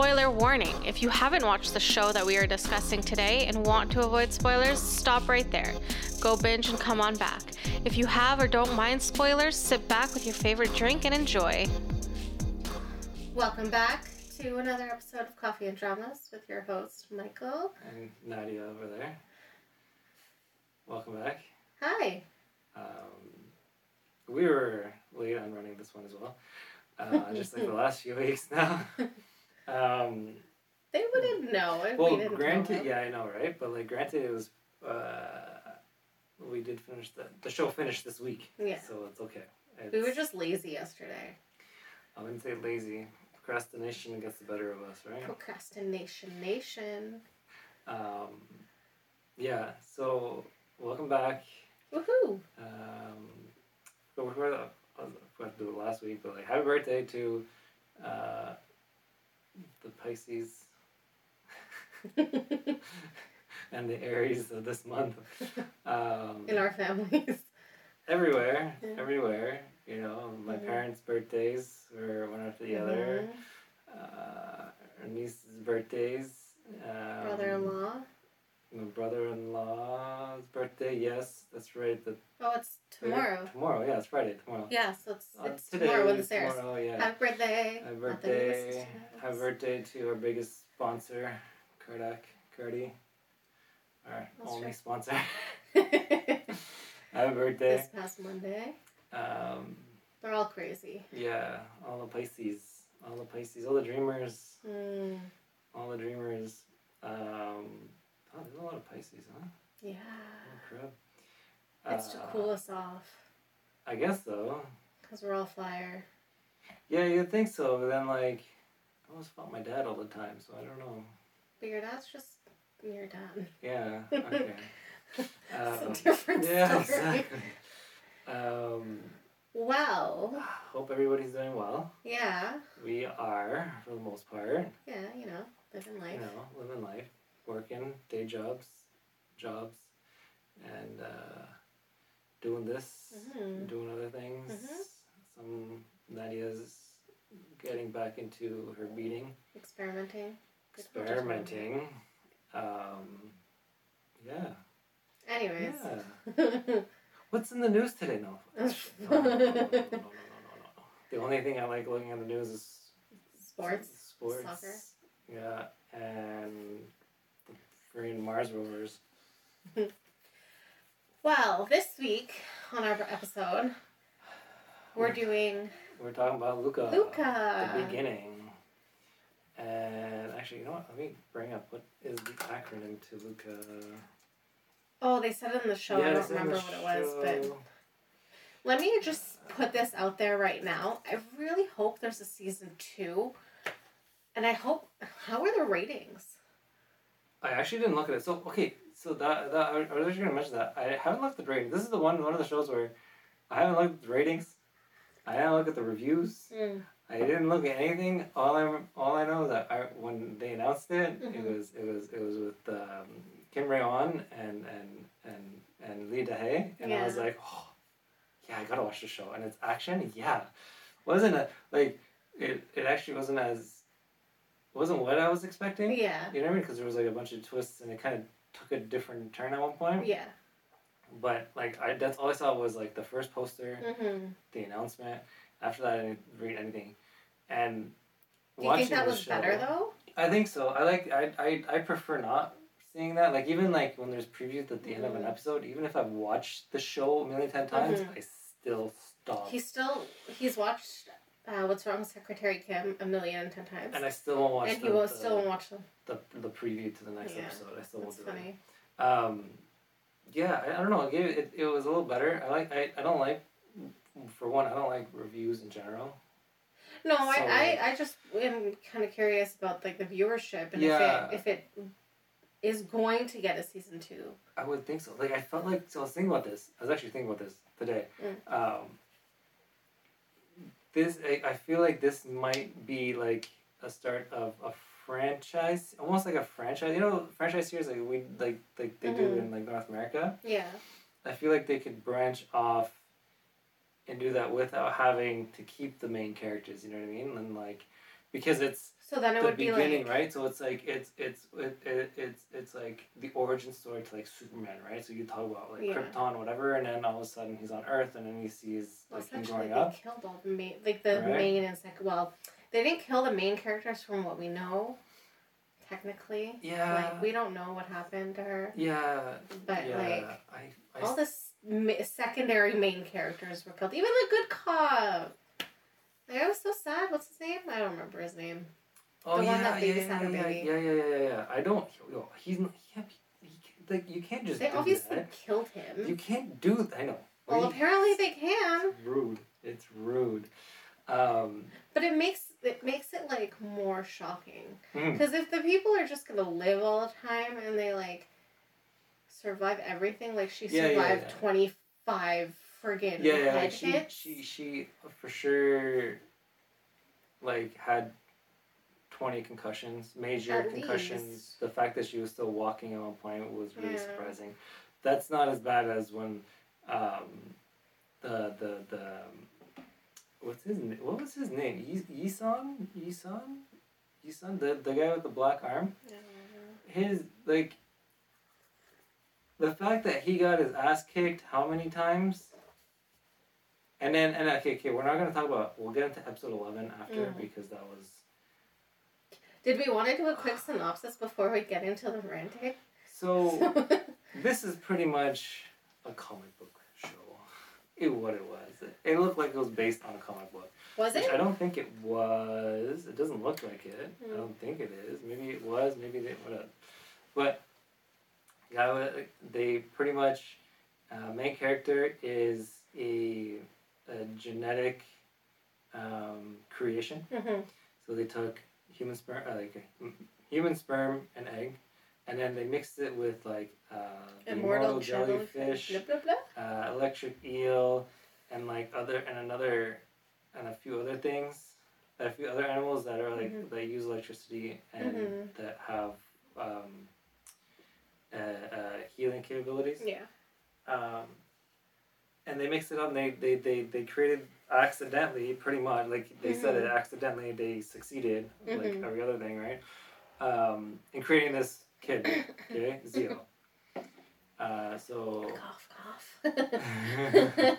Spoiler warning if you haven't watched the show that we are discussing today and want to avoid spoilers, stop right there. Go binge and come on back. If you have or don't mind spoilers, sit back with your favorite drink and enjoy. Welcome back to another episode of Coffee and Dramas with your host, Michael. And Nadia over there. Welcome back. Hi. Um, we were late on running this one as well, uh, just like the last few weeks now. Um, they wouldn't know if well, we didn't granted, yeah, I know, right? But like, granted, it was uh, we did finish the the show finished this week, Yeah. so it's okay. It's, We were just lazy yesterday. I wouldn't say lazy. Procrastination gets the better of us, right? Procrastination nation. Um, yeah. So welcome back. Woohoo! Um, so we forgot, I forgot to do it last week, but like happy birthday to uh, the Pisces and the Aries of this month. Um, In our families. everywhere, Yeah. everywhere. You know, my Mhm. parents' birthdays were one after the other. Mhm. Uh, our niece's birthdays. Um, Brother-in-law. My brother-in-law's birthday. Yes, that's right. The Oh, it's tomorrow. Tomorrow, yeah, it's Friday. Tomorrow. Yeah, so it's, Uh, it's tomorrow when this airs. Tomorrow, yeah. Happy birthday. Happy Not that you birthday. to Happy birthday to our biggest sponsor, Kardak Cardi. Our That's only right. sponsor. Happy birthday. this past Monday. Um, They're all crazy. yeah, all the Pisces. All the Pisces. All the dreamers. Mm, All the dreamers. Um, oh, there's a lot of Pisces, huh? yeah. Oh, crap. It's to Uh, cool us off. I guess so. Because we're all fire. Yeah, you'd think so, but then, like, I always fought my dad all the time, so I don't know. But your dad's just your dad. Yeah, okay. Um, different yeah, story. exactly. Um, Well, hope everybody's doing well. yeah. We are, for the most part, Yeah, you know, living life. you know, living life, working day jobs, jobs, and uh, doing this, mm-hmm. doing other things. Mm-hmm. Some Nadia's getting back into her beating, experimenting, Good experimenting. Um, yeah. Anyways. Yeah. What's in the news today? No. No, no, no. no, no, no, no, The only thing I like looking at the news is sports, sports, soccer. Yeah, and freaking Mars rovers. Well, this week on our episode, we're doing We're talking about Luca. Luca. The beginning. And actually, you know what? Let me bring up what is the acronym to Luca. Oh, they said it in the show. I don't remember what it was, but let me just put this out there right now. I really hope there's a season two, and I hope. How are the ratings? I actually didn't look at it. So okay, so that, that I was actually gonna mention that I haven't looked at the ratings. This is the one one of the shows where I haven't looked at the ratings. I didn't look at the reviews. Mm. I didn't look at anything. All I all I know is that I, when they announced it, Mhm. it was it was it was with um, Kim Rae-won and and and and Lee Da-hee, and I was like, oh, yeah, I gotta watch the show. And it's action, yeah, wasn't it like it. It actually wasn't as wasn't what I was expecting. Yeah. You know what I mean? Because there was like a bunch of twists, and it kind of took a different turn at one point. Yeah. But like I, that's all I saw was like the first poster, Mm-hmm. the announcement. After that, I didn't read anything. And Do you think watching that the was show- better though? I think so. I like. I, I I prefer not seeing that. Like even like when there's previews at the end of an Mhm. episode, even if I've watched the show a million ten times, Mhm. I still stop. He's still he's watched uh, What's Wrong with Secretary Kim a million and ten times, and I still won't watch. and the, he will the, still won't watch them. the, the preview to the next Yeah, episode. I still won't do funny. that. Um, yeah, I, I don't know. It, gave, it it was a little better. I like. I, I don't like. For one, I don't like reviews in general. No, So- I, I, I just am kind of curious about like the viewership and Yeah. if it if it is going to get a season two. I would think so. Like I felt like so I was thinking about this. I was actually thinking about this today. Mm. Um, this I, I feel like this might be like a start of a franchise, almost like a franchise. You know, franchise series like we like like they do Mhm. in like North America. Yeah. I feel like they could branch off and do that without having to keep the main characters. You know what I mean? And like because it's So then it the would be beginning, like. right? So it's like it's it's it, it, it's it's like the origin story to like Superman, right? So you talk about like Yeah. Krypton, whatever, and then all of a sudden he's on Earth, and then he sees Well, like him growing they up. killed all the main, like the Right. main and second. Well, they didn't kill the main characters from what we know, technically. Yeah. Like we don't know what happened to her, Yeah. but yeah. like I, I all the secondary main characters were killed. Even the good cop. Like I was so sad. What's his name? I don't remember his name. Oh the yeah, one that yeah, yeah, yeah, baby. yeah, yeah, yeah, yeah, yeah. I don't. Yo, he's not. He can't. He like you can't just They obviously that. killed him. You can't do. I know. well, Really? apparently they can, It's rude. It's rude. Um. but it makes it makes it like more shocking. mm, Because if the people are just gonna live all the time and they like survive everything, like she Yeah, yeah, survived yeah. twenty five friggin' yeah, yeah. head she, hits. she, she, for sure. Like had. 20 concussions, major At concussions. least. The fact that she was still walking at one point was really Yeah. surprising. That's not as bad as when um, the the the what's his name? What was his name? Yi Yisan? Yisan? Yisan? The the guy with the black arm. His like the fact that he got his ass kicked how many times? And then and okay okay we're not gonna talk about we'll get into episode eleven after Mm. because that was Did we want to do a quick synopsis before we get into the ranting? so this is pretty much a comic book show. It what it was. It, looked like it was based on a comic book. Was it? I don't think it was. It doesn't look like it. I Mm. don't think it is. Maybe it was. Maybe they whatever. But yeah, they pretty much uh, main character is a, a genetic um, creation. Mm-hmm. So they took human sperm, uh, like human sperm and egg, and then they mixed it with like uh, the Immortal jellyfish, jellyfish. Blah, blah, blah. uh, electric eel, and like other and another and a few other things, a few other animals that are like Mhm. that use electricity and Mhm. that have um, uh, uh, healing capabilities. Yeah. Um, and they mixed it up and they, they, they, they created accidentally pretty much like they said it accidentally they succeeded like Mhm. every other thing right? Um, in creating this kid okay Zio uh, so Cough, cough.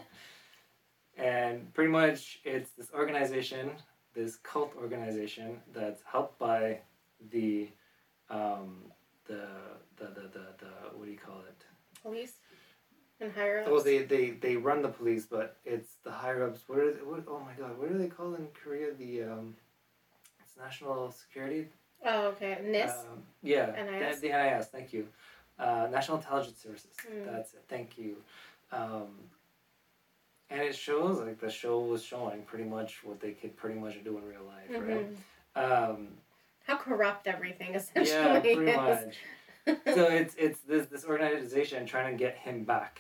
and pretty much it's this organization this cult organization that's helped by the um, the, the, the, the, the what do you call it? Police and higher ups. Well, they, they, they run the police, but it's the higher ups. What is what? Oh my god, what do they call in Korea? The um, it's national security. oh, okay. NIS. Um, yeah, NIS? The, the NIS. Thank you. Uh, National Intelligence Services. Mm. That's it. Thank you. Um, and it shows like the show was showing pretty much what they could pretty much do in real life, Mhm. right? Um, How corrupt everything essentially yeah, pretty is. much. so it's it's this this organization trying to get him back.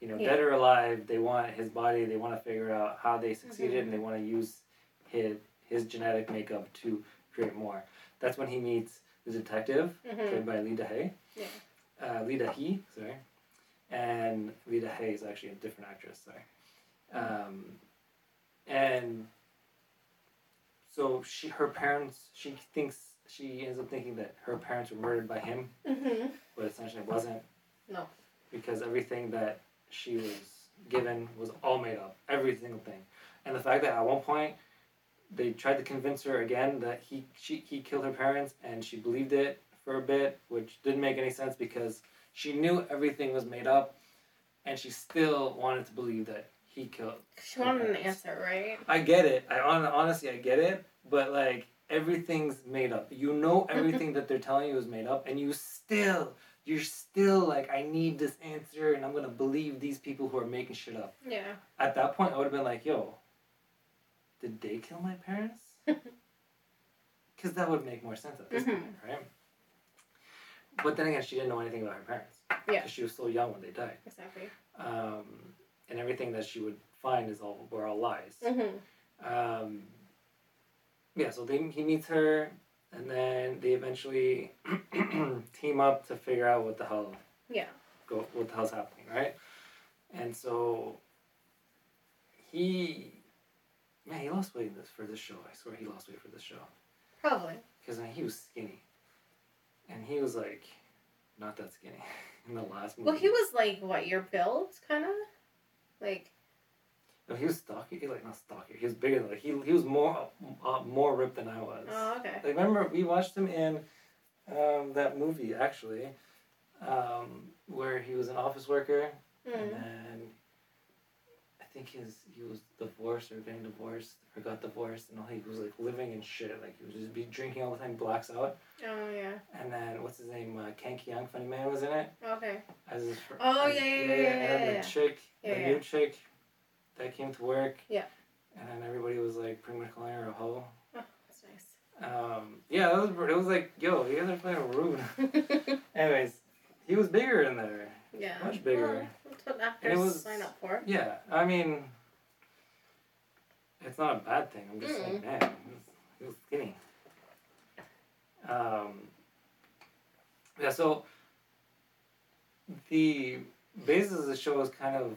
You know, Yeah. dead or alive, they want his body. They want to figure out how they succeeded, Mhm. and they want to use his his genetic makeup to create more. That's when he meets the detective, Mhm. played by Lida Hay. Yeah. Uh, Lee Da-hee, sorry, and Lida Da-hee is actually a different actress. Sorry. Um, and so she, her parents, she thinks she ends up thinking that her parents were murdered by him Mm-hmm. but essentially it wasn't. No. Because everything that she was given was all made up, every single thing, and the fact that at one point they tried to convince her again that he she he killed her parents, and she believed it for a bit, which didn't make any sense because she knew everything was made up, and she still wanted to believe that he killed. She wanted an answer, right? I get it. I hon- honestly I get it, but like everything's made up. You know everything that they're telling you is made up, and you still you're still like I need this answer, and I'm gonna believe these people who are making shit up. Yeah. At that point, I would have been like, yo, did they kill my parents? Because that would make more sense at this Mhm. point, right? But then again, she didn't know anything about her parents. Yeah. she was so young when they died. Exactly. Um, and everything that she would find is all were all lies. Mm-hmm. Um, yeah, so they, he meets her, and then they eventually team up to figure out what the hell Yeah. go what the hell's happening, right? And so he, man, he lost weight this for this show. I swear he lost weight for this show. Probably. because I mean, he was skinny, and he was like, not that skinny in the last movie. Well, he was like what your build, kind of, like. No, he was stocky. Like not stocky. He was bigger. than Like he he was more uh, more ripped than I was. Oh, okay. Like remember we watched him in um, that movie actually, um, where he was an office worker and Mm. then I think his he was divorced or getting divorced or got divorced and all he was like living in shit. Like he was just be drinking all the time, blacks out. Oh yeah. And then what's his name? Uh, Ken Keong, Funny Man was in it Okay. as his. Oh, as- yeah, yeah, yeah, And yeah, then yeah. the chick, Yeah, the yeah. new chick, that came to work. Yeah. And then everybody was like pretty much calling her a hoe. Oh, that's Um, yeah, that was it was like, yo, you guys are playing rude. nice. Anyways, he was bigger in there. yeah. Much bigger. Well, that's what And it actors was- sign up for. Yeah, I mean, it's not a bad thing. I'm just like, man, he was, he was skinny. Um, yeah, so the basis of the show is kind of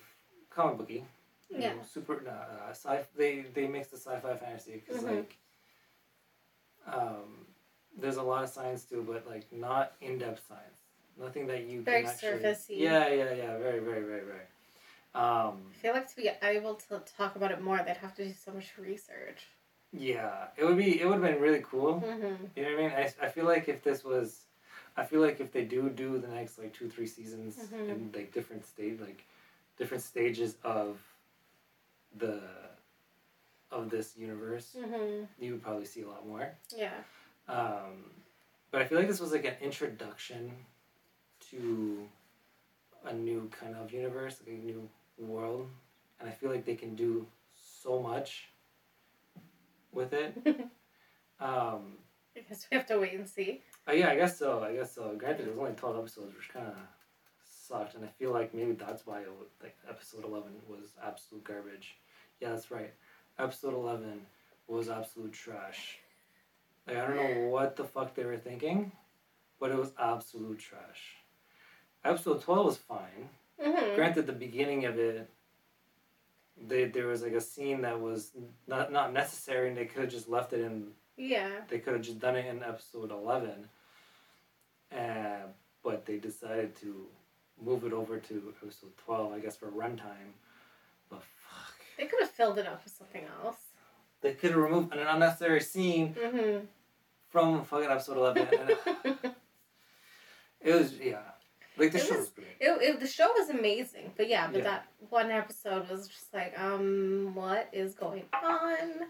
comic booky. Yeah. know, super uh, sci. They they mix the sci-fi fantasy because Mhm. like, um, there's a lot of science too, but like not in-depth science. Nothing that you Very can actually. surfacey. Yeah, yeah, yeah. Very, very, very, very. Um, I feel like to be able to talk about it more, they'd have to do so much research. yeah, it would be. It would have been really cool. Mm-hmm. You know what I mean? I, I feel like if this was, I feel like if they do do the next like two three seasons Mhm. in like different stage like different stages of the of this universe, Mm-hmm. you would probably see a lot more. Yeah. Um, but I feel like this was like an introduction to a new kind of universe, like a new world, and I feel like they can do so much with it. um, I guess we have to wait and see. uh, yeah, I guess so. I guess so. Granted, it was only twelve episodes, which kind of sucked, and I feel like maybe that's why it like episode eleven was absolute garbage. Yeah, that's right. Episode eleven was absolute trash. Like I don't know what the fuck they were thinking, but it was absolute trash. Episode twelve was fine. Mm-hmm. Granted, the beginning of it, they there was like a scene that was not not necessary, and they could have just left it in Yeah. they could have just done it in episode 11 uh, but they decided to move it over to episode 12 i guess for runtime but fuck They could have filled it up with something else. they could have removed an unnecessary scene Mm-hmm. from fucking episode 11 and it, it was yeah like the It show was- was great It, it, the show was amazing, but yeah, but Yeah. that one episode was just like, um, what is going on?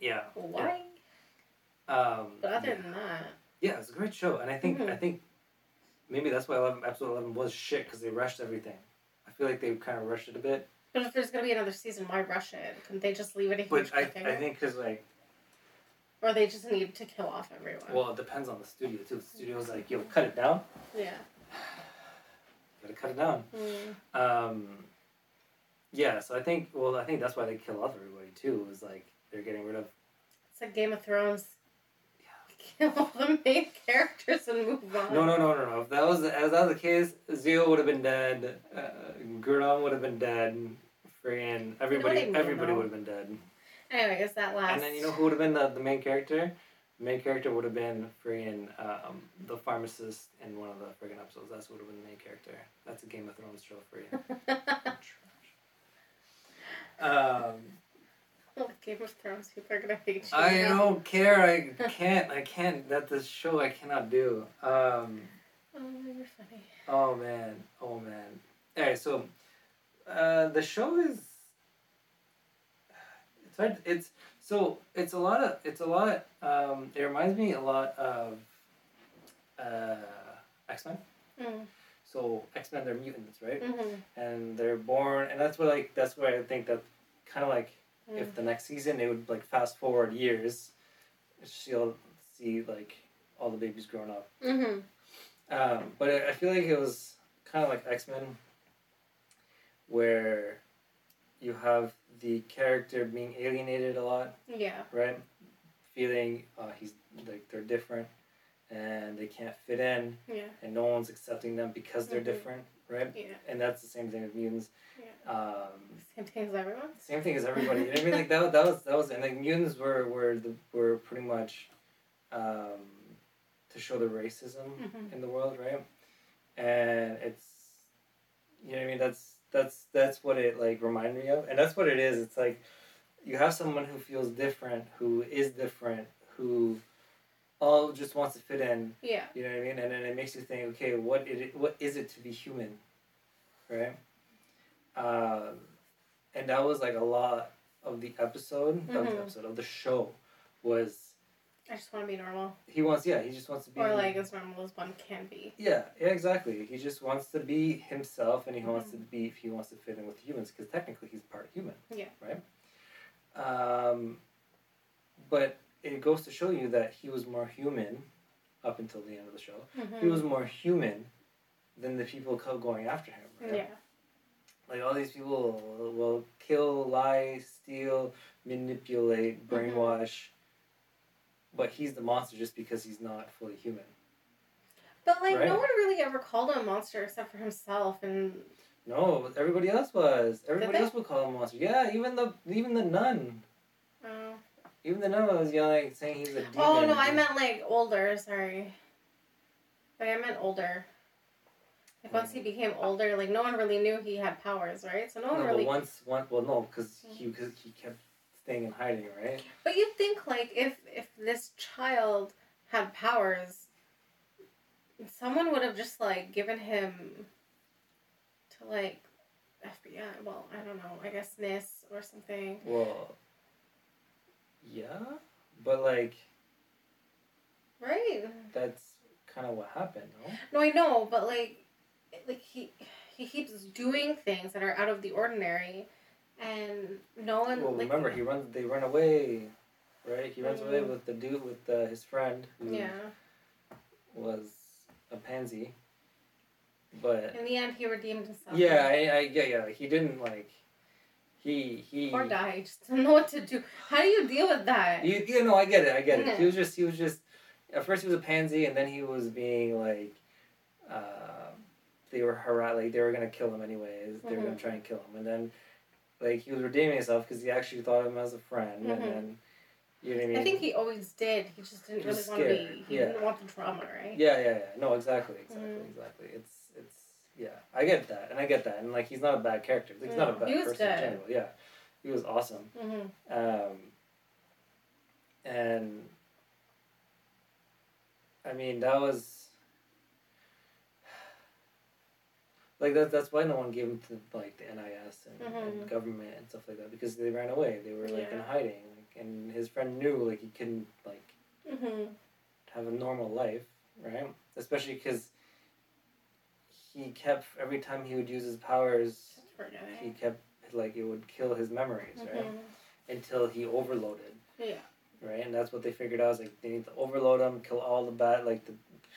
yeah Why? um But other yeah. than that, yeah it's a great show and i think Mhm. i think maybe that's why 11, episode 11 was shit because they rushed everything i feel like they kind of rushed it a bit but if there's gonna be another season, why rush it? Couldn't they just leave it a huge but I, cliffhanger? I think because like or they just need to kill off everyone. Well, it depends on the studio too. The studio's like, yo, cut it down. yeah. Gotta cut it down. Mm. Um, yeah, so I think, well, I think that's why they kill off everybody too. Is like they're getting rid of. It's like Game of Thrones. Kill all the main characters and move on. No, no, no, no, no. If that was as that was the case, Zio would have been dead. Uh, Gurdon would have been dead. Friggin' everybody, everybody would have been dead. Anyway, I guess that last. And then you know who would have been the, the main character? The main character would have been friggin' um, the pharmacist in one of the friggin' episodes. That's what would have been the main character. That's a Game of Thrones show for you. Um, Game of Thrones people are gonna hate you. I now. don't care. I can't. I can't. That this show I cannot do. Um, Oh, you're funny. oh man. Oh man. Alright, so uh, the show is. It's hard. It's so it's a lot of it's a lot. Um, it reminds me a lot of uh, X Men. Mm. So X Men, they're mutants, right? Mm-hmm. And they're born, and that's what like that's where I think that kind of like Mm. if the next season it would like fast forward years, she'll see like all the babies growing up. Mm-hmm. Um, but I feel like it was kind of like X Men, where you have the character being alienated a lot, Yeah. right? Feeling uh, he's like they're different, and they can't fit in, Yeah. and no one's accepting them because they're Mhm. different, right? Yeah. And that's the same thing with mutants. Um, Same thing as everyone. same thing as everybody. You know what I mean? Like that, that was that was and like mutants were were the were pretty much um, to show the racism Mhm. in the world, right? And it's you know what I mean. That's that's that's what it like reminded me of, and that's what it is. It's like you have someone who feels different, who is different, who all just wants to fit in. Yeah. You know what I mean? And then it makes you think, okay, what it what is it to be human, right? Um, and that was like a lot of the episode, of the episode of the show, was I just want to be normal, he wants yeah he just wants to be or like as normal as one can be. yeah yeah exactly he just wants to be himself and he wants to be he wants to fit in with humans because technically he's part human Yeah. right um, but it goes to show you that he was more human up until the end of the show Mhm. he was more human than the people going after him right Yeah. like all these people will kill lie steal manipulate Mm-hmm. brainwash but he's the monster just because he's not fully human But like, Right. no one really ever called him a monster except for himself, and No, everybody else was. Everybody else would call him a monster. Yeah, even the even the nun. Even the nun was yelling, saying he's a demon. oh no, I meant like older. Sorry, like I meant older. Like once he became older, like no one really knew he had powers, right? So no No, one but really. once, once, well, no, because he, cause he kept staying in hiding, right? But you'd think like if if this child had powers, someone would have just like given him to like FBI. Well, I don't know. I guess NIS or something. Well, yeah, but like Right. that's kind of what happened, no? No, I know, but like, like he he keeps doing things that are out of the ordinary, and no one Well, like. remember he runs. They run away, right? He runs away Mm. with the dude with uh, his friend who Yeah. was a pansy, but In the end, he redeemed himself. yeah, I, I yeah yeah he didn't like he he guy. He just don't know what to do. How do you deal with that? You, you know, I get it. I get it. He was just, he was just. At first, he was a pansy, and then he was being like, uh, they were harass, like they were gonna kill him anyways. They were gonna Mhm. try and kill him, and then, like he was redeeming himself because he actually thought of him as a friend, Mhm. and then, you know what I mean? I think he always did. He just didn't He really want to be. He yeah. didn't want the drama, right? Yeah, yeah, yeah. No, exactly, exactly, Mhm. exactly. It's, yeah. I get that, and I get that, and like he's not a bad character. Like, he's not a No, bad he was person in good. general. Yeah, he was awesome. Mm-hmm. Um, and I mean that was like that. That's why no one gave him to like the NIS and, and Mhm. government and stuff like that because they ran away. They were like in hiding, like, and his friend knew like he couldn't like Mm-hmm. have a normal life, right? Especially because he kept every time he would use his powers, he kept like it would kill his memories, right? Mhm. Until he overloaded. Yeah. right? And that's what they figured out. Is like they need to overload him, kill all the bad, like the,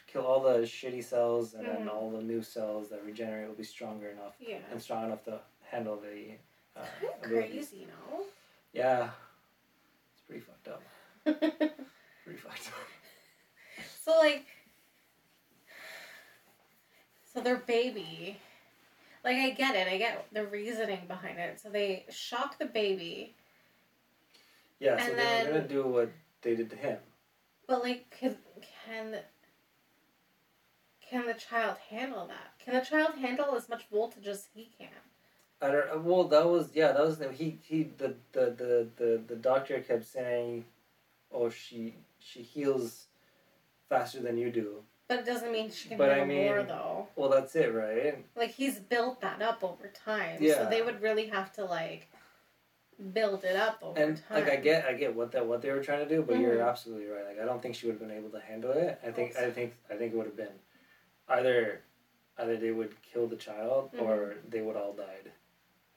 kill all the shitty cells, and then Mhm. all the new cells that regenerate will be stronger enough Yeah. and strong enough to handle the. Uh, Kind of abilities. crazy, no? Yeah, it's pretty fucked up. Pretty fucked up. so like, so their baby, like I get it, I get the reasoning behind it. So they shock the baby, Yeah, so they were gonna do what they did to him. but like, can can the, can the child handle that? Can the child handle as much voltage as he can? I don't. Uh, well, that was yeah. That was he he the the the the, the doctor kept saying, "Oh, she she heals faster than you do." But it doesn't mean she can But I handle more mean- though. Well, that's it, right? Like he's built that up over time. yeah. So they would really have to like build it up over and time. like I get I get what that what they were trying to do, but you're Mhm. absolutely right. Like I don't think she would have been able to handle it. I think I think I think it would have been either either they would kill the child or Mm-hmm. they would all died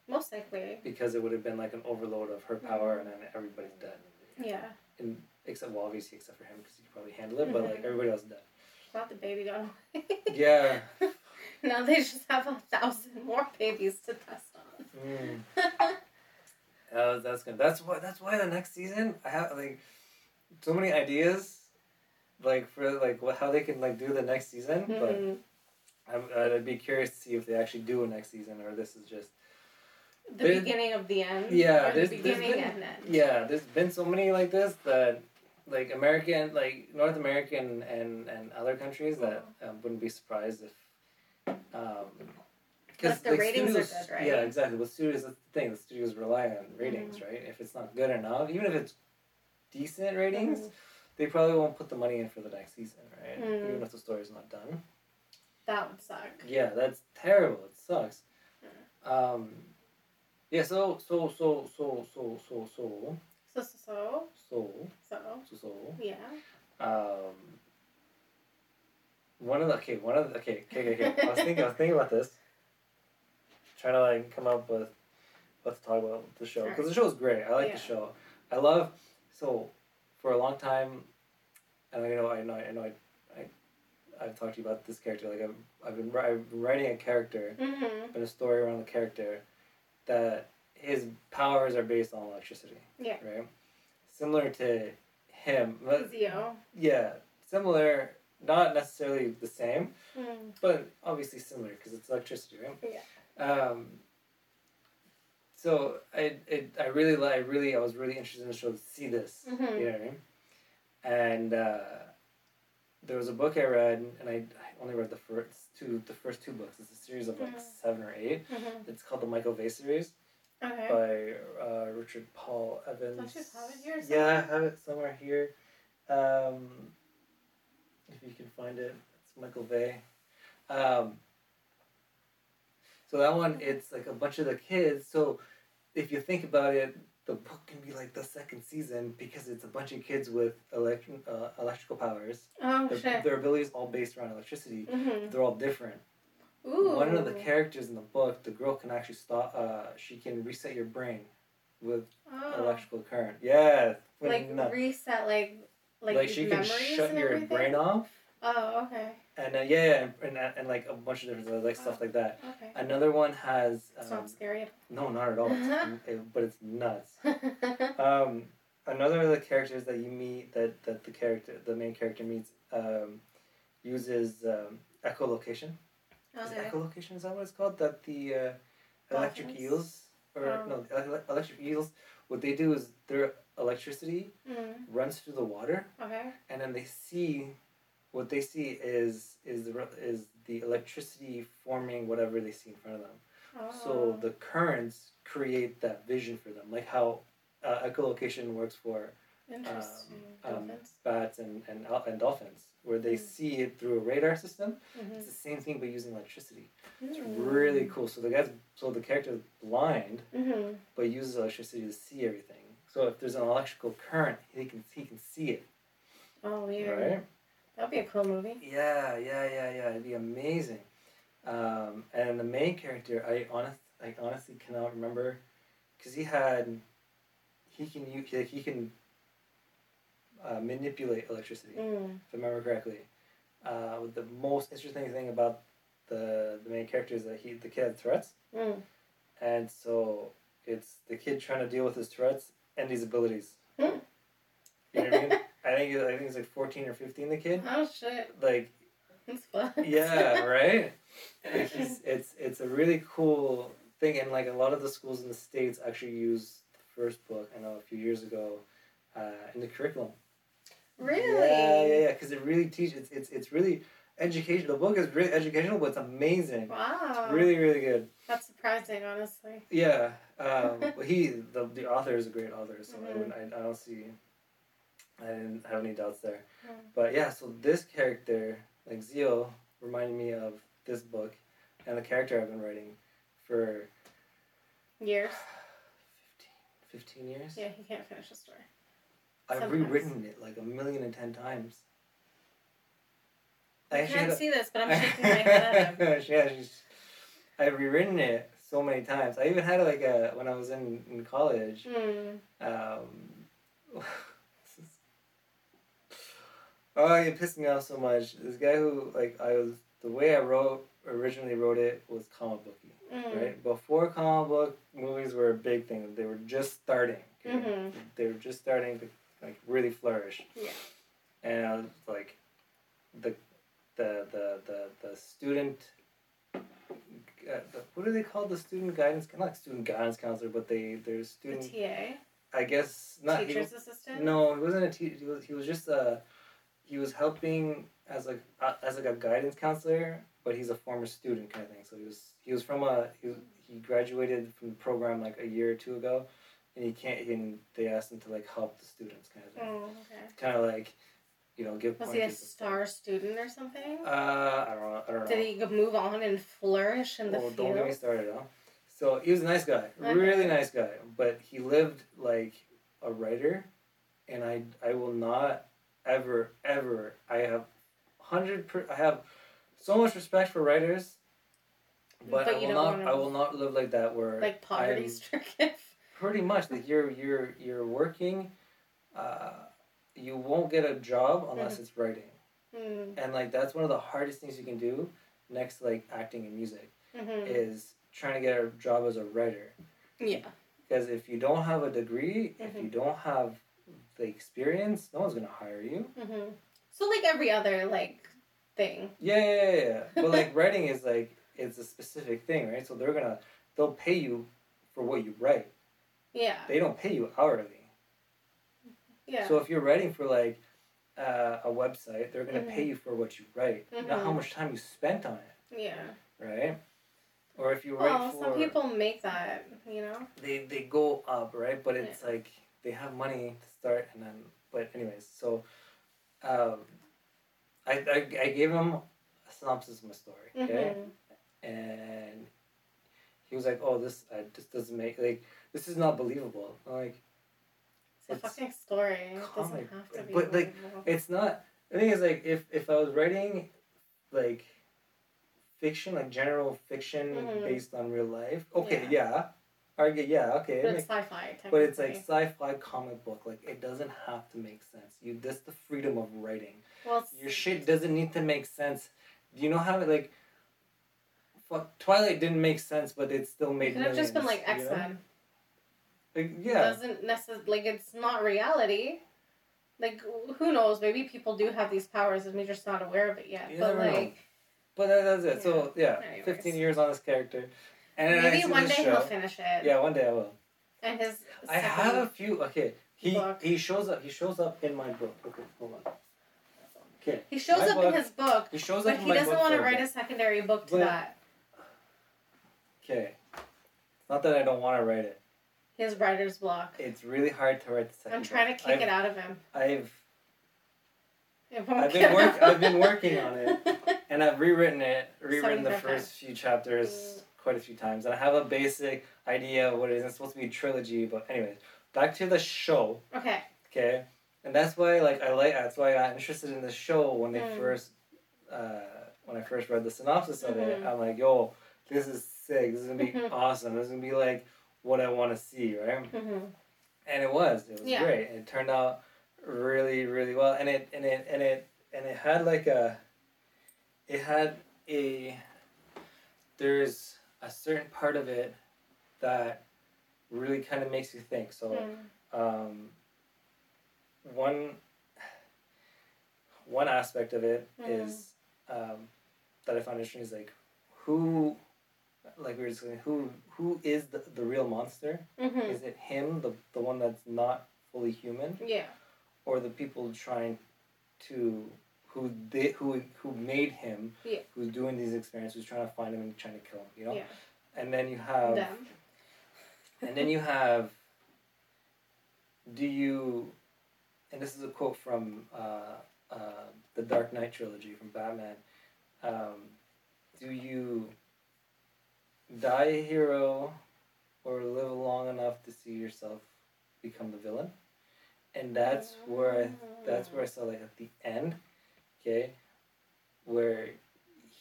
Most likely. because it would have been like an overload of her power and then everybody's dead. Yeah. And except well obviously except for him because he could probably handle it, but like Mhm. everybody else is dead. Glad the baby got away. Yeah. now they just have a thousand more babies to test on. Mm. That's good. That's why. That's why the next season I have like so many ideas, like for like what, how they can like do the next season. But Mhm. I'm, I'd be curious to see if they actually do a next season or this is just The beginning of the end. Yeah, the beginning been- and end. yeah. There's been so many like this that like American, like North American and and other countries that um, wouldn't be surprised if. Um, But the ratings are good, right? Yeah, exactly. With studios, that's the thing. The studios rely on ratings, Mm-hmm. right? If it's not good enough, even if it's decent ratings, Mhm. they probably won't put the money in for the next season, right? Mm. Even if the story's not done. That would suck. Yeah, that's terrible. It sucks. Mm. Um, yeah. So so so so so so so So so so so so so so. yeah. Um, one of the okay, one of the okay, okay, okay. okay. I was thinking, I was thinking about this, trying to like come up with what to talk about the show because the show is great. I like Yeah. the show. I love so for a long time, and I know I know I know I, I I've talked to you about this character. Like I've I've been I've been writing a character Mm-hmm. and a story around the character that his powers are based on electricity. Yeah. Right. Similar to him, but Zio. yeah, similar, not necessarily the same, Mm. but obviously similar because it's electricity, right? Yeah. Um, so I, it, I really, I really, I was really interested in the show to see this. Mhm. You know what I mean? And uh, there was a book I read, and I, I only read the first two, the first two books. It's a series of like Mhm. seven or eight. Mm-hmm. It's called the Michael Vey series Okay. by uh, Richard Paul Evans. Don't you have it here Yeah, I have it somewhere here. Um, if you can find it, it's Michael Vey. Um, so that one, it's like a bunch of the kids. So if you think about it, the book can be like the second season because it's a bunch of kids with elect- uh, electrical powers. oh Their, shit. their abilities all based around electricity. Mm-hmm. They're all different. Ooh. One of the characters in the book, the girl can actually stop. Uh, she can reset your brain with oh. electrical current. Yeah, Like nuts. reset, like like, like, she can shut your everything? brain off, Oh, okay. and uh, yeah, yeah, and, and, and like a bunch of different like stuff like that. Okay. Another one has um, not scary. no, not at all, it- but it's nuts. Um, another of the characters that you meet that that the character, the main character meets, um, uses um, echolocation. Is it echolocation is that what it's called? That the uh, electric Dolphins? eels or Oh. no ele- electric eels. What they do is their electricity Mm. runs through the water, Okay. and then they see what they see is is the is the electricity forming whatever they see in front of them. Oh. So the currents create that vision for them, like how uh, echolocation works for Interesting. um, Dolphins. bats and and, and dolphins, where they Mm. see it through a radar system. Mhm. It's the same thing but using electricity. It's Mm. really cool. So the guy's so the character's blind, Mhm. but uses electricity to see everything. So if there's an electrical current, he can he can see it. Oh, weird. Right? That'd be a cool movie. Yeah, yeah, yeah, yeah. It'd be amazing. Um, and the main character, I honest, I honestly cannot remember, because he had, he can you like, he can uh, manipulate electricity, Mm. if I remember correctly. Uh, the most interesting thing about the the main character is that he the kid had Tourette's, Mm. and so it's the kid trying to deal with his Tourette's and these abilities. Hmm. You know what I mean? I think I think he's like fourteen or fifteen. The kid, Oh shit. like It's fun. yeah, right. Like it's it's a really cool thing, and like a lot of the schools in the states actually use the first book. I know a few years ago uh, in the curriculum. Really? Yeah, yeah, yeah. Because it really teaches. It's it's it's really educational. The book is really educational, but it's amazing. Wow. It's really really good. That's surprising, honestly. Yeah. Um, but he the the author is a great author, so I Mhm. wouldn't I, I don't see. I didn't have any doubts there. Mm. But yeah, so this character, like Zio, reminded me of this book and the character I've been writing for Years. 15, 15 years. Yeah, he can't finish a story. I've sometimes. rewritten it like a million and ten times. I can't a- see this, but I'm shaking my head. yeah, she's, I've rewritten it so many times. I even had like a, when I was in, in college. Mm. Um, oh, it pissed me off so much. This guy who like I was the way I wrote originally wrote it was comic booky, Mm. right? Before comic book movies were a big thing, they were just starting. okay? Mhm. They were just starting to like really flourish. Yeah. And I was like, the the the the the student. Uh, the, what do they call the student guidance? Not like student guidance counselor, but they they're The student TA. I guess not. he Teacher's was- assistant. no, he wasn't a teacher. He was he was just a he was helping as like uh, as like a guidance counselor, but he's a former student kind of thing. So he was he was from a he he graduated from the program like a year or two ago, and he can't and they asked him to like help the students kind of thing. Oh, okay. Kind of like, you know, give Was he a star student or something? Uh, I don't know. I don't know. Did he move on and flourish in the Oh, field? don't get me started, huh? So he was a nice guy, Okay. really nice guy, but he lived like a writer, and I I will not ever ever I have hundred per I have so much respect for writers, but, But I will don't I will not live like that where like poverty stricken. Pretty much like you're you're you're working, uh, you won't get a job unless Mhm. it's writing, mm, and like that's one of the hardest things you can do next to like acting and music mhm. is trying to get a job as a writer. Yeah. Because if you don't have a degree, if Mhm. you don't have the experience, no one's gonna hire you. hmm So like every other like thing. Yeah, yeah, yeah. yeah. but like writing is like it's a specific thing, right? So they're gonna they'll pay you for what you write. Yeah. They don't pay you hourly. Yeah. So if you're writing for like uh, a website, they're gonna Mhm. pay you for what you write, not how much time you spent on it, yeah. right? Or if you write Well, for some people make that, you know. they they go up right but it's like they have money to start and then but anyways so um i i, I gave him a synopsis of my story okay Mhm. and he was like oh this I, this doesn't make like this is not believable like It's a It's fucking story. It doesn't have to be. but, like, it's not the thing is like if if i was writing like fiction like general fiction Mhm. based on real life okay yeah, argue yeah okay it But makes it's sci-fi. But it's like sci-fi comic book. Like it doesn't have to make sense. You that's the freedom of writing. well, Your shit doesn't need to make sense. Do you know how it like? Fuck, Twilight didn't make sense, but it still it made. could have just been like X you know? Like yeah, Doesn't necessarily like it's not reality. Like who knows? Maybe people do have these powers and we're just not aware of it yet. You but never know. like but that, that's it. So yeah, Anyways. fifteen years on this character, and maybe one day show. he'll finish it. Yeah, one day I will. And his. I have a few. Okay, he book. he shows up. He shows up in my book. Okay, hold on. Okay, He shows my up book- in his book, he shows up but he doesn't want to write a secondary book to But- that. Okay. Not that I don't want to write it. His writer's block. It's really hard to write the second. I'm trying to kick I've, it out of him. I've It won't I've been work- I've been working on it. and I've rewritten it, rewritten the first few chapters Mm. quite a few times, and I have a basic idea of what it is. It's supposed to be a trilogy, but anyways, back to the show. okay. Okay, and that's why like I like that's why I got interested in the show when they Mm. first uh, when I first read the synopsis of it. Mhm. I'm like, yo, this is sick. This is gonna be Mhm. awesome. This is gonna be like what I want to see, right? hmm and it was it was Yeah. great it turned out really really well and it and it and it and it had like a it had a there's a certain part of it that really kind of makes you think so Mm. um one one aspect of it Mhm. is um that i found interesting is like who like we were discussing who who is the, the real monster hmm is it him, the, the one that's not fully human, Yeah. or the people trying to who did who who made him, Yeah. who's doing these experiments, who's trying to find him and trying to kill him, you know? Yeah. And then you have Them. and then you have do you and this is a quote from uh, uh, the Dark Knight trilogy from Batman. Um, do you die a hero or live long enough to see yourself become the villain? And that's where I that's where I saw like at the end, okay, where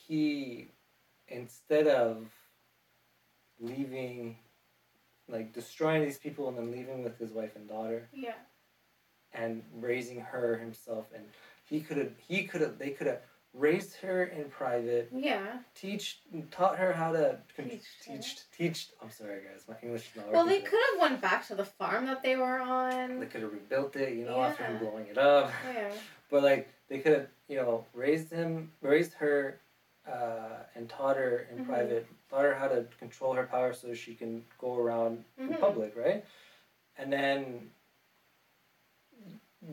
he instead of leaving like destroying these people and then leaving with his wife and daughter Yeah. and raising her himself and he could have he could have they could have raised her in private Yeah. teach taught her how to con- Teach teach teach i'm sorry guys my english is not Well, they could have went back to the farm that they were on. they could have rebuilt it you know after him blowing it up Yeah. but like they could have you know raised him raised her uh, and taught her in Mhm. private taught her how to control her power so she can go around in Mhm. public right and then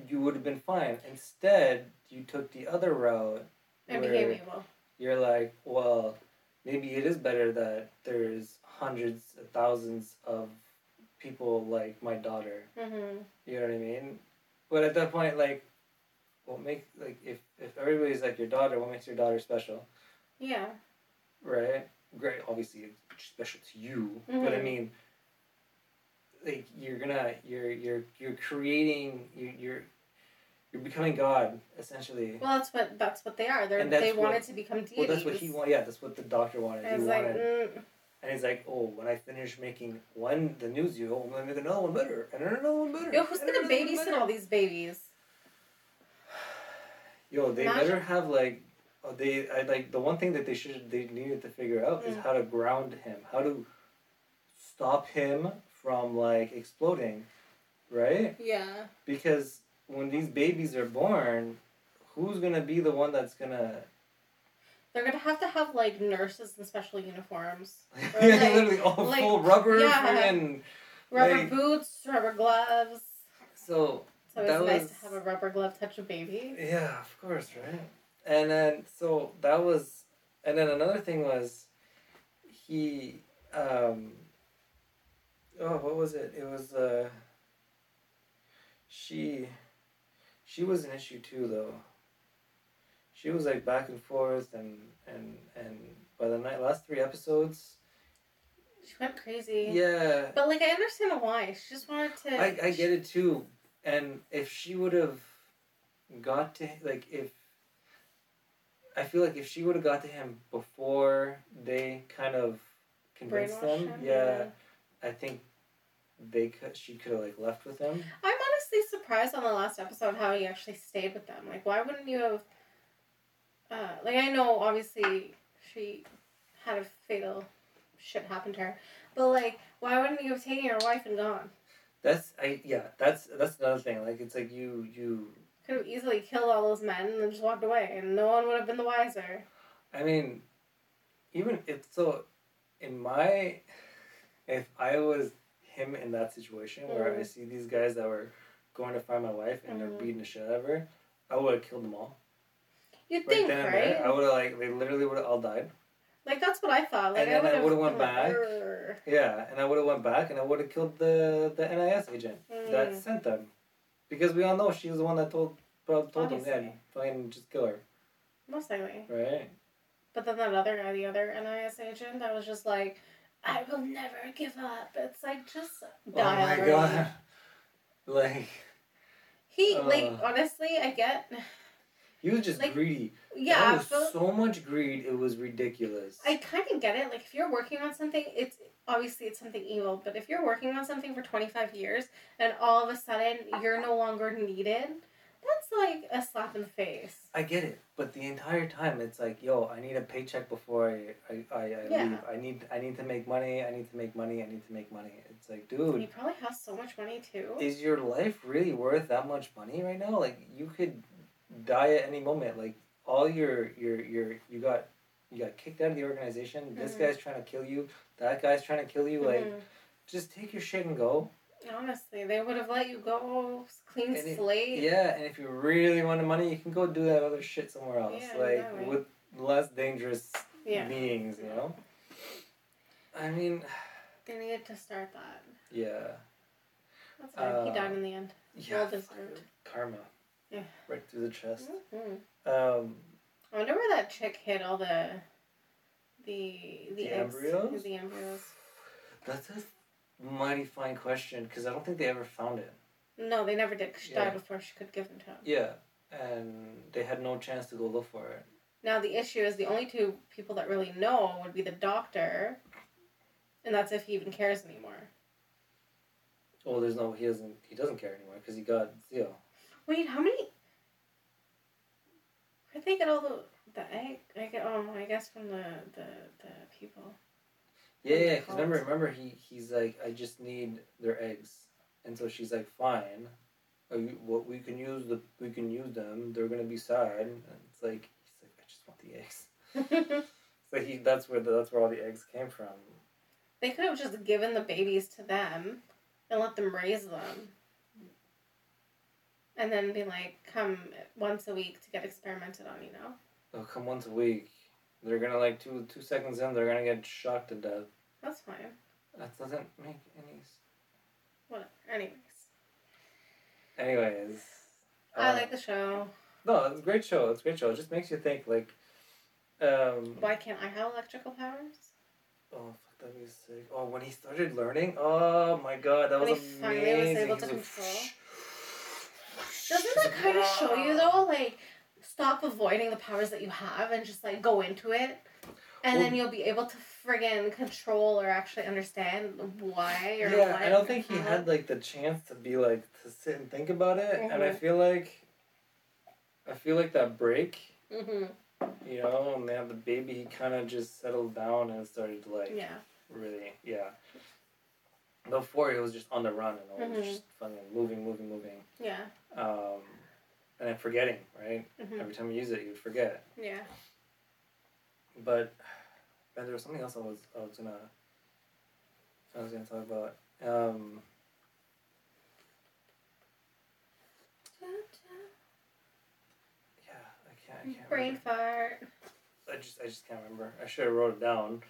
you would have been fine. Instead, you took the other route And became evil. you're like, well, maybe it is better that there's hundreds of thousands of people like my daughter. Mm-hmm. You know what I mean? But at that point, like, what makes like if if everybody's like your daughter, what makes your daughter special, Yeah. right? Great, obviously it's special to you, but I Mhm. mean, like you're gonna you're you're you're creating you you're you're becoming God essentially. Well, that's what that's what they are. They're they what- wanted to become deities. Well, that's what he wanted. Yeah, that's what the doctor wanted. And he like, wanted, mm, and he's like, "Oh, when I finish making one, the news you, I'm gonna make another one better, and another one better." yo, who's gonna babysit all these babies? Yo, they Imagine- better have like, they I like the one thing that they should they needed to figure out is Mm. how to ground him, how to stop him from like exploding, right? Yeah. Because when these babies are born, who's gonna be the one that's gonna They're gonna have to have like nurses in special uniforms, Or, yeah, like- literally all like- full rubber yeah. friggin' rubber Like- boots, rubber gloves. so it's That nice was- to have a rubber glove touch a baby. Yeah, of course, right? And then so that was and then another thing was he um oh what was it? It was uh she she was an issue too though. She was like back and forth and and and by the night last three episodes She went crazy. yeah But like I understand why. She just wanted to. I, I get it too. And if she would have got to like if I feel like if she would have got to him before they kind of convinced Brainwash him, him, yeah, I think they could she could have like left with him. I'm honestly surprised on the last episode how he actually stayed with them. Like, why wouldn't you have? Uh, like, I know obviously she had a fatal shit happen to her, but like, why wouldn't you have taken your wife and gone? That's I yeah, that's that's another thing. Like it's like you you Could have easily killed all those men and then just walked away, and no one would have been the wiser. I mean, even if so, in my, if I was him in that situation where I Mhm. see these guys that were going to find my wife and Mhm. they're beating the shit out of her, I would have killed them all. You'd Right think, then right? there, I would have like they literally would have all died. Like that's what I thought. Like And then I would've would've went back. Yeah, and I would have went back and I would have killed the the NIS agent that Mm. sent them, because we all know she was the one that told told them, yeah, Obviously. fucking just kill her, Most likely. right? But then that other guy, the other NIS agent, that was just like, I will never give up. It's like just die oh my already. god, like. He like Uh. honestly, I get He was just Like, greedy. yeah. But so much greed. It was ridiculous. I kind of get it. Like if you're working on something, it's obviously it's something evil. But if you're working on something for twenty five years and all of a sudden you're no longer needed, that's like a slap in the face. I get it, but the entire time it's like, yo, I need a paycheck before I I, I, I Yeah. leave. I need I need to make money. I need to make money. I need to make money. It's like, dude, He dude, probably has so much money too. is your life really worth that much money right now? Like you could die at any moment. Like all your your your you got you got kicked out of the organization. This Mhm. guy's trying to kill you. That guy's trying to kill you. Like Mhm. just take your shit and go. Honestly, they would have let you go clean it- slate. Yeah, and if you really want the money, you can go do that other shit somewhere else, Yeah, like exactly. with less dangerous Yeah. beings, you know. I mean, They needed to start that. yeah, That's he Uh, died in the end. yeah, Well deserved. karma, Yeah. right through the chest. hmm Um, I wonder where that chick hid all the the the, The eggs, embryos? The embryos. that's a mighty fine question because I don't think they ever found it. No, they never did. 'cause she Yeah. died before she could give them to him. Yeah, and they had no chance to go look for it. Now the issue is the only two people that really know would be the doctor, and that's if he even cares anymore. Oh, there's no, he doesn't, he doesn't care anymore because he got Theo. Wait, how many? Where'd they get all the the egg? I get, oh, I guess from the the the people. Yeah, yeah. Because remember, remember, he he's like, I just need their eggs, and so she's like, fine. Uh, you, what we can use the we can use them. They're gonna be sad. And it's like he's like, I just want the eggs. So he that's where the, that's where all the eggs came from. they could have just given the babies to them, and let them raise them. And then be like, come once a week to get experimented on, you know? They'll come once a week. They're gonna like two two seconds in. They're gonna get shocked to death. That's fine. That doesn't make any. s- Whatever. Anyways. Anyways. I uh, like the show. No, it's a great show. It's a great show. It just makes you think like. Um, Why can't I have electrical powers? Oh, fuck, that'd be sick. Oh, when he started learning, oh my god, that When was he amazing. finally was able to He's like, control. Doesn't that kind of show you though, like, stop avoiding the powers that you have and just like go into it, and then you'll be able to friggin' control or actually understand why or Yeah, I don't think he had like the chance to be like to sit and think about it, and I Mhm. feel like, I feel like that break, Mhm. you know, and they had the baby, he kind of just settled down and started like Yeah. really, yeah. Before he was just on the run and all Mhm. just fucking moving, moving, moving, Yeah. um, and then forgetting, right? Mhm. Every time you use it, you'd forget. Yeah. But and there was something else I was I was gonna I was gonna talk about. Um, yeah, I can't. I can't. Brain remember. fart. I just I just can't remember. I should have wrote it down,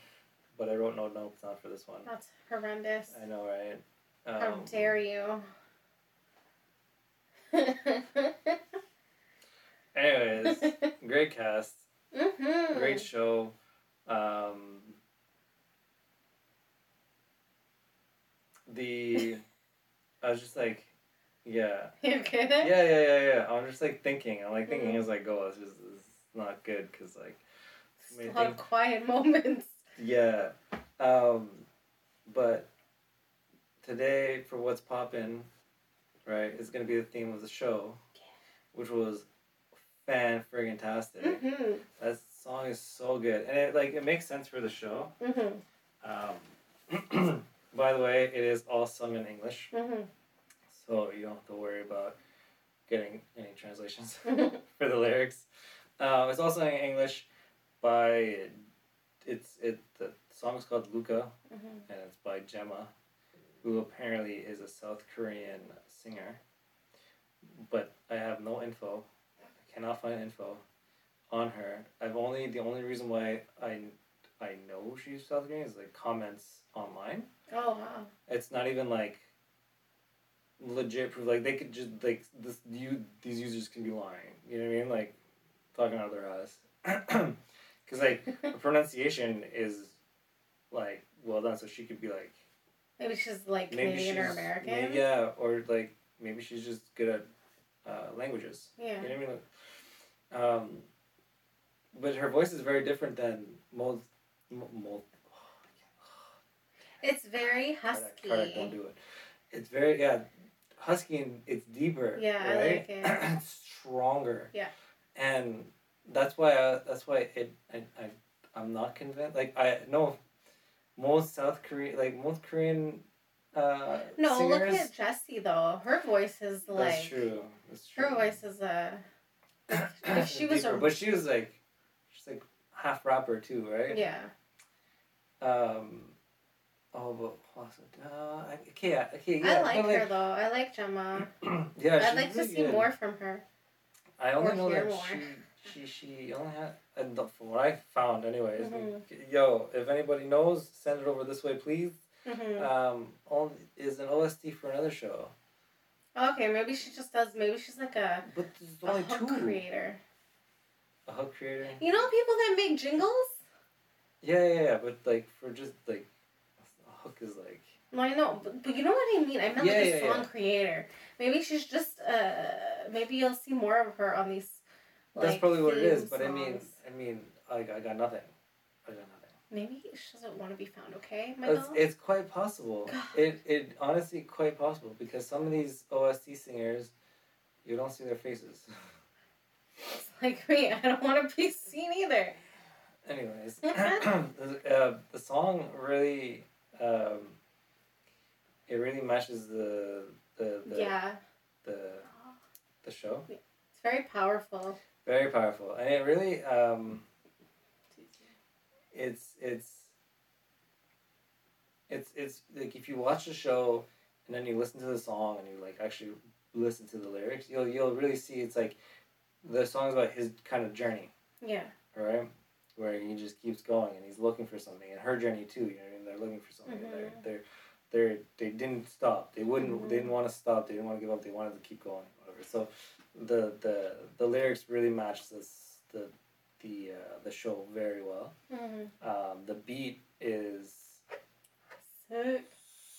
but I wrote no notes down for this one. That's horrendous. I know, right? How Um, dare you? Anyways, great cast, mm-hmm. great show. Um, the I was just like, yeah. You get yeah, it? yeah, yeah, yeah. I'm just like thinking. I'm like thinking as I go. It's just it's not good because like, A lot of quiet moments. yeah. Um, but today for what's poppin', right, is gonna be the theme of the show, which was fan friggin' tastic. Mm-hmm. That song is so good, and it like it makes sense for the show. Mm-hmm. Um, by the way, it is all sung in English, Mm-hmm. so you don't have to worry about getting any translations. For the lyrics. Um, it's also in English by it's it the song is called Luca Mm-hmm. and it's by Gemma, who apparently is a South Korean singer. But I have no info. I cannot find info on her. I've only the only reason why I I know she's South Korean is like comments online. Oh wow. It's not even like legit proof. Like they could just like this you these users can be lying. You know what I mean? Like talking out of their ass. Because like the pronunciation is like well done, so she could be like Maybe she's like maybe Canadian or American. may- yeah, or like maybe she's just good at uh, languages. Yeah. You know what I mean? Um, but her voice is very different than most. Mo- mo- It's very husky. Kardak, don't do it. It's very yeah, husky and it's deeper. Yeah, I right? like it. it's stronger. Yeah. And that's why I, that's why it I, I I'm not convinced. Like I know most South Korean like most Korean uh No, singers. look at Jessie though. Her voice is like that's true. That's true. her voice is a. if she was Deeper, a- but she was like she's like half rapper too, right? Yeah. Um. Oh, but also, uh, okay, okay, yeah. I like but, her though. I like Gemma. yeah, I'd like to see good. more from her. I only or know that more. she, she, she only had, and the- from what I found, anyways. Mhm. Yo, if anybody knows, send it over this way, please. hmm Um, only is an OST for another show, Okay, maybe she just does. Maybe she's like a, but a only hook two. creator. A hook creator. You know people that make jingles? Yeah, yeah, yeah, but like for just like, a hook is like. No, I know, but, but you know what I mean. I meant Yeah, like a yeah, song yeah. creator. Maybe she's just. uh Maybe you'll see more of her on these. That's probably what it is, theme but I mean. I mean, I, I got nothing. I got nothing. Maybe she doesn't want to be found. Okay, my It's, it's quite possible. God. It it honestly quite possible because some of these OST singers, you don't see their faces. It's like me. I don't want to be seen either. Anyways, the, uh, the song really, um, it really matches the the the, yeah, the the show. it's very powerful. Very powerful, and it really um, it's it's it's it's like if you watch the show and then you listen to the song and you like actually listen to the lyrics, you'll you'll really see it's like the song's about his kind of journey, Yeah. right? Where he just keeps going and he's looking for something, and her journey too. You know, what I mean? they're looking for something. They're Mhm. they're they're they didn't stop. They wouldn't. Mhm. They didn't want to stop. They didn't want to give up. They wanted to keep going. Whatever. So, the the the lyrics really match this the the uh, the show very well. Mm-hmm. Um, the beat is Sick.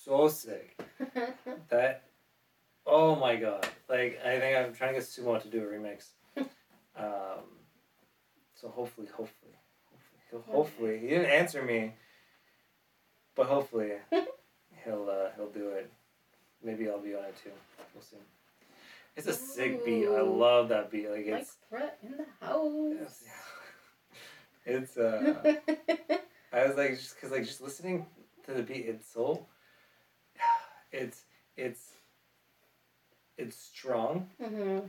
so sick. That oh my god! Like I think I'm trying to get Sumo to do a remix. Um, so hopefully, hopefully, hopefully, he'll, hopefully he didn't answer me, but hopefully he'll uh, he'll do it. Maybe I'll be on it too. We'll see. It's a sick beat. I love that beat. Like Like it's Brett in the house. it's, it's uh. I was like, just because like just listening to the beat, it's so, it's it's it's strong, mm-hmm.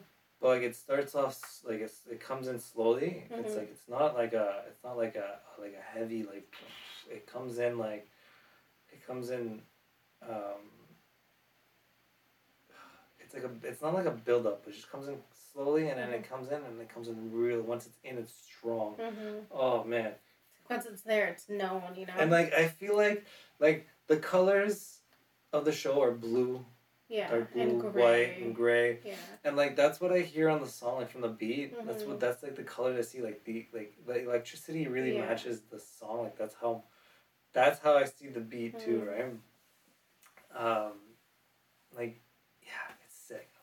but like it starts off like it's it comes in slowly. It's Mhm. like it's not like a it's not like a like a heavy like it comes in like it comes in. um It's like a it's not like a build up. It just comes in slowly and then it comes in and it comes in real. Once it's in, it's strong. Mm-hmm. Oh man. Once it's there, it's known, you know? And like I feel like like the colors of the show are blue, yeah. dark blue, and gray. white, and gray, Yeah. and like that's what I hear on the song, like from the beat. That's Mhm. what that's like the color I see. Like the like the electricity really Yeah. matches the song. Like that's how, that's how I see the beat too, Mhm. right? Um, like, yeah, it's sick.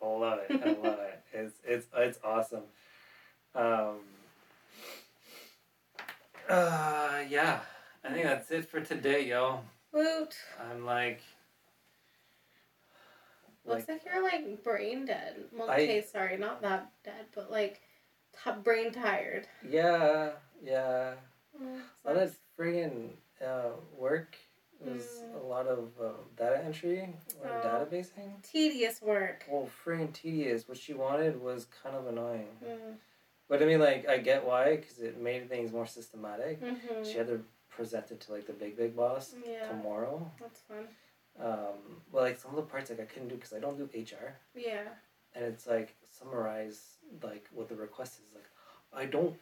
I love it. I love it. It's it's it's awesome. Um. Uh yeah, I think that's it for today, yo. Woot. I'm like, Looks like, you're like brain dead. Well, I- okay, sorry, not that dead, but like t- brain tired. yeah, yeah. Mm, lot of friggin' uh, work. It was Mm. a lot of um, data entry, a lot of Oh. databasing. Tedious work. Well, friggin' tedious. What she wanted was kind of annoying. Mm. But I mean, like, I get why, because it made things more systematic. Mm-hmm. She had to present it to, like, the big, big boss Yeah, tomorrow. that's fun. Um, but, like, some of the parts, like, I couldn't do because I don't do HR. Yeah. and it's like summarize like what the request is like i don't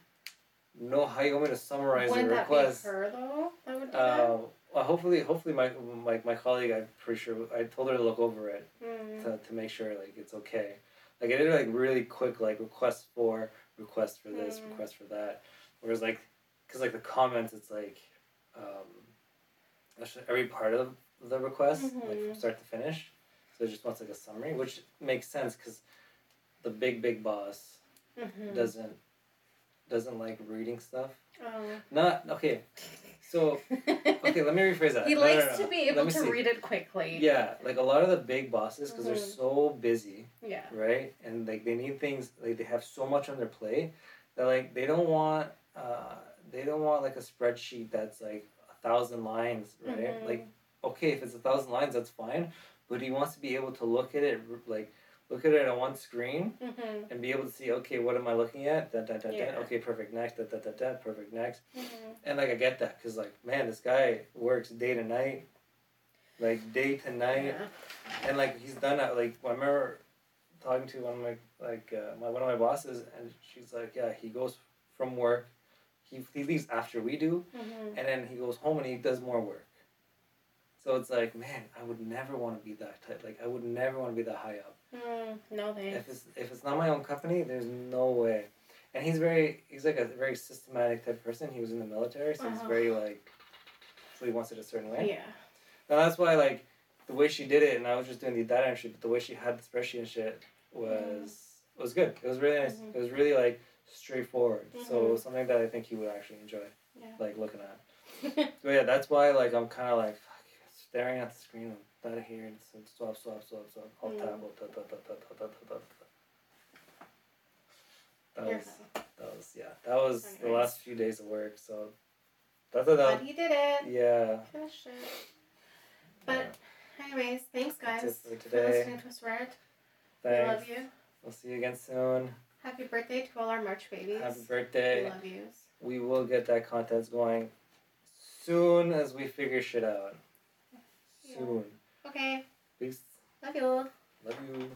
know how you want me to summarize Wouldn't the that request be her though? That would do uh, well, hopefully hopefully my, my my colleague i'm pretty sure i told her to look over it. Mm. to, to make sure like it's okay like i did like really quick like request for request for this Mm. request for that whereas like because like the comments it's like um actually every part of the request like from Mhm. start to finish so it just wants like a summary which makes sense because the big big boss Mhm. doesn't doesn't like reading stuff Oh. not okay so okay let me rephrase that he No, likes no, no. to be able to see. read it quickly. yeah like a lot of the big bosses because Mhm. they're so busy Yeah. right? And like they need things like they have so much on their plate that like they don't want uh they don't want like a spreadsheet that's like a thousand lines, right? Mhm. Like okay, if it's a thousand lines, that's fine, but he wants to be able to look at it like look at it on one screen Mm-hmm. and be able to see okay, what am I looking at? Da, da, da, Yeah. da. Okay, perfect. Next, da, da, da, da, perfect. Next, Mm-hmm. and like I get that because like man, this guy works day to night, like day to night Yeah. and like he's done that like I remember talking to one of my like uh, my one of my bosses and she's like yeah he goes from work he, he leaves after we do Mm-hmm. and then he goes home and he does more work so it's like man I would never want to be that type like I would never want to be that high up Mm, no thanks. if it's if it's not my own company there's no way and he's very he's like a very systematic type of person he was in the military so he's Uh-huh. very like so he wants it a certain way Yeah. and that's why, like, the way she did it, and I was just doing the data entry, but the way she had the spreadsheet and shit was was good. It was really nice. Mhm. It was really like straightforward. So it Mhm. was something that I think he would actually enjoy, Yeah. like looking at. So yeah, that's why like I'm kind of like staring at the screen. and Data here and so swap, swap, swap, swap. Alt Mm. tab, alt tab, tab, tab, tab, tab, tab, tab. That was that was yeah. That was Very the last few days of work. So that's what But he did it. Yeah. Finished it. But anyways, thanks guys for for listening to us word. We love you. We'll see you again soon. Happy birthday to all our March babies. Happy birthday. we love yous. We will get that content going soon as we figure shit out soon. Okay. Peace. Love you. Love you.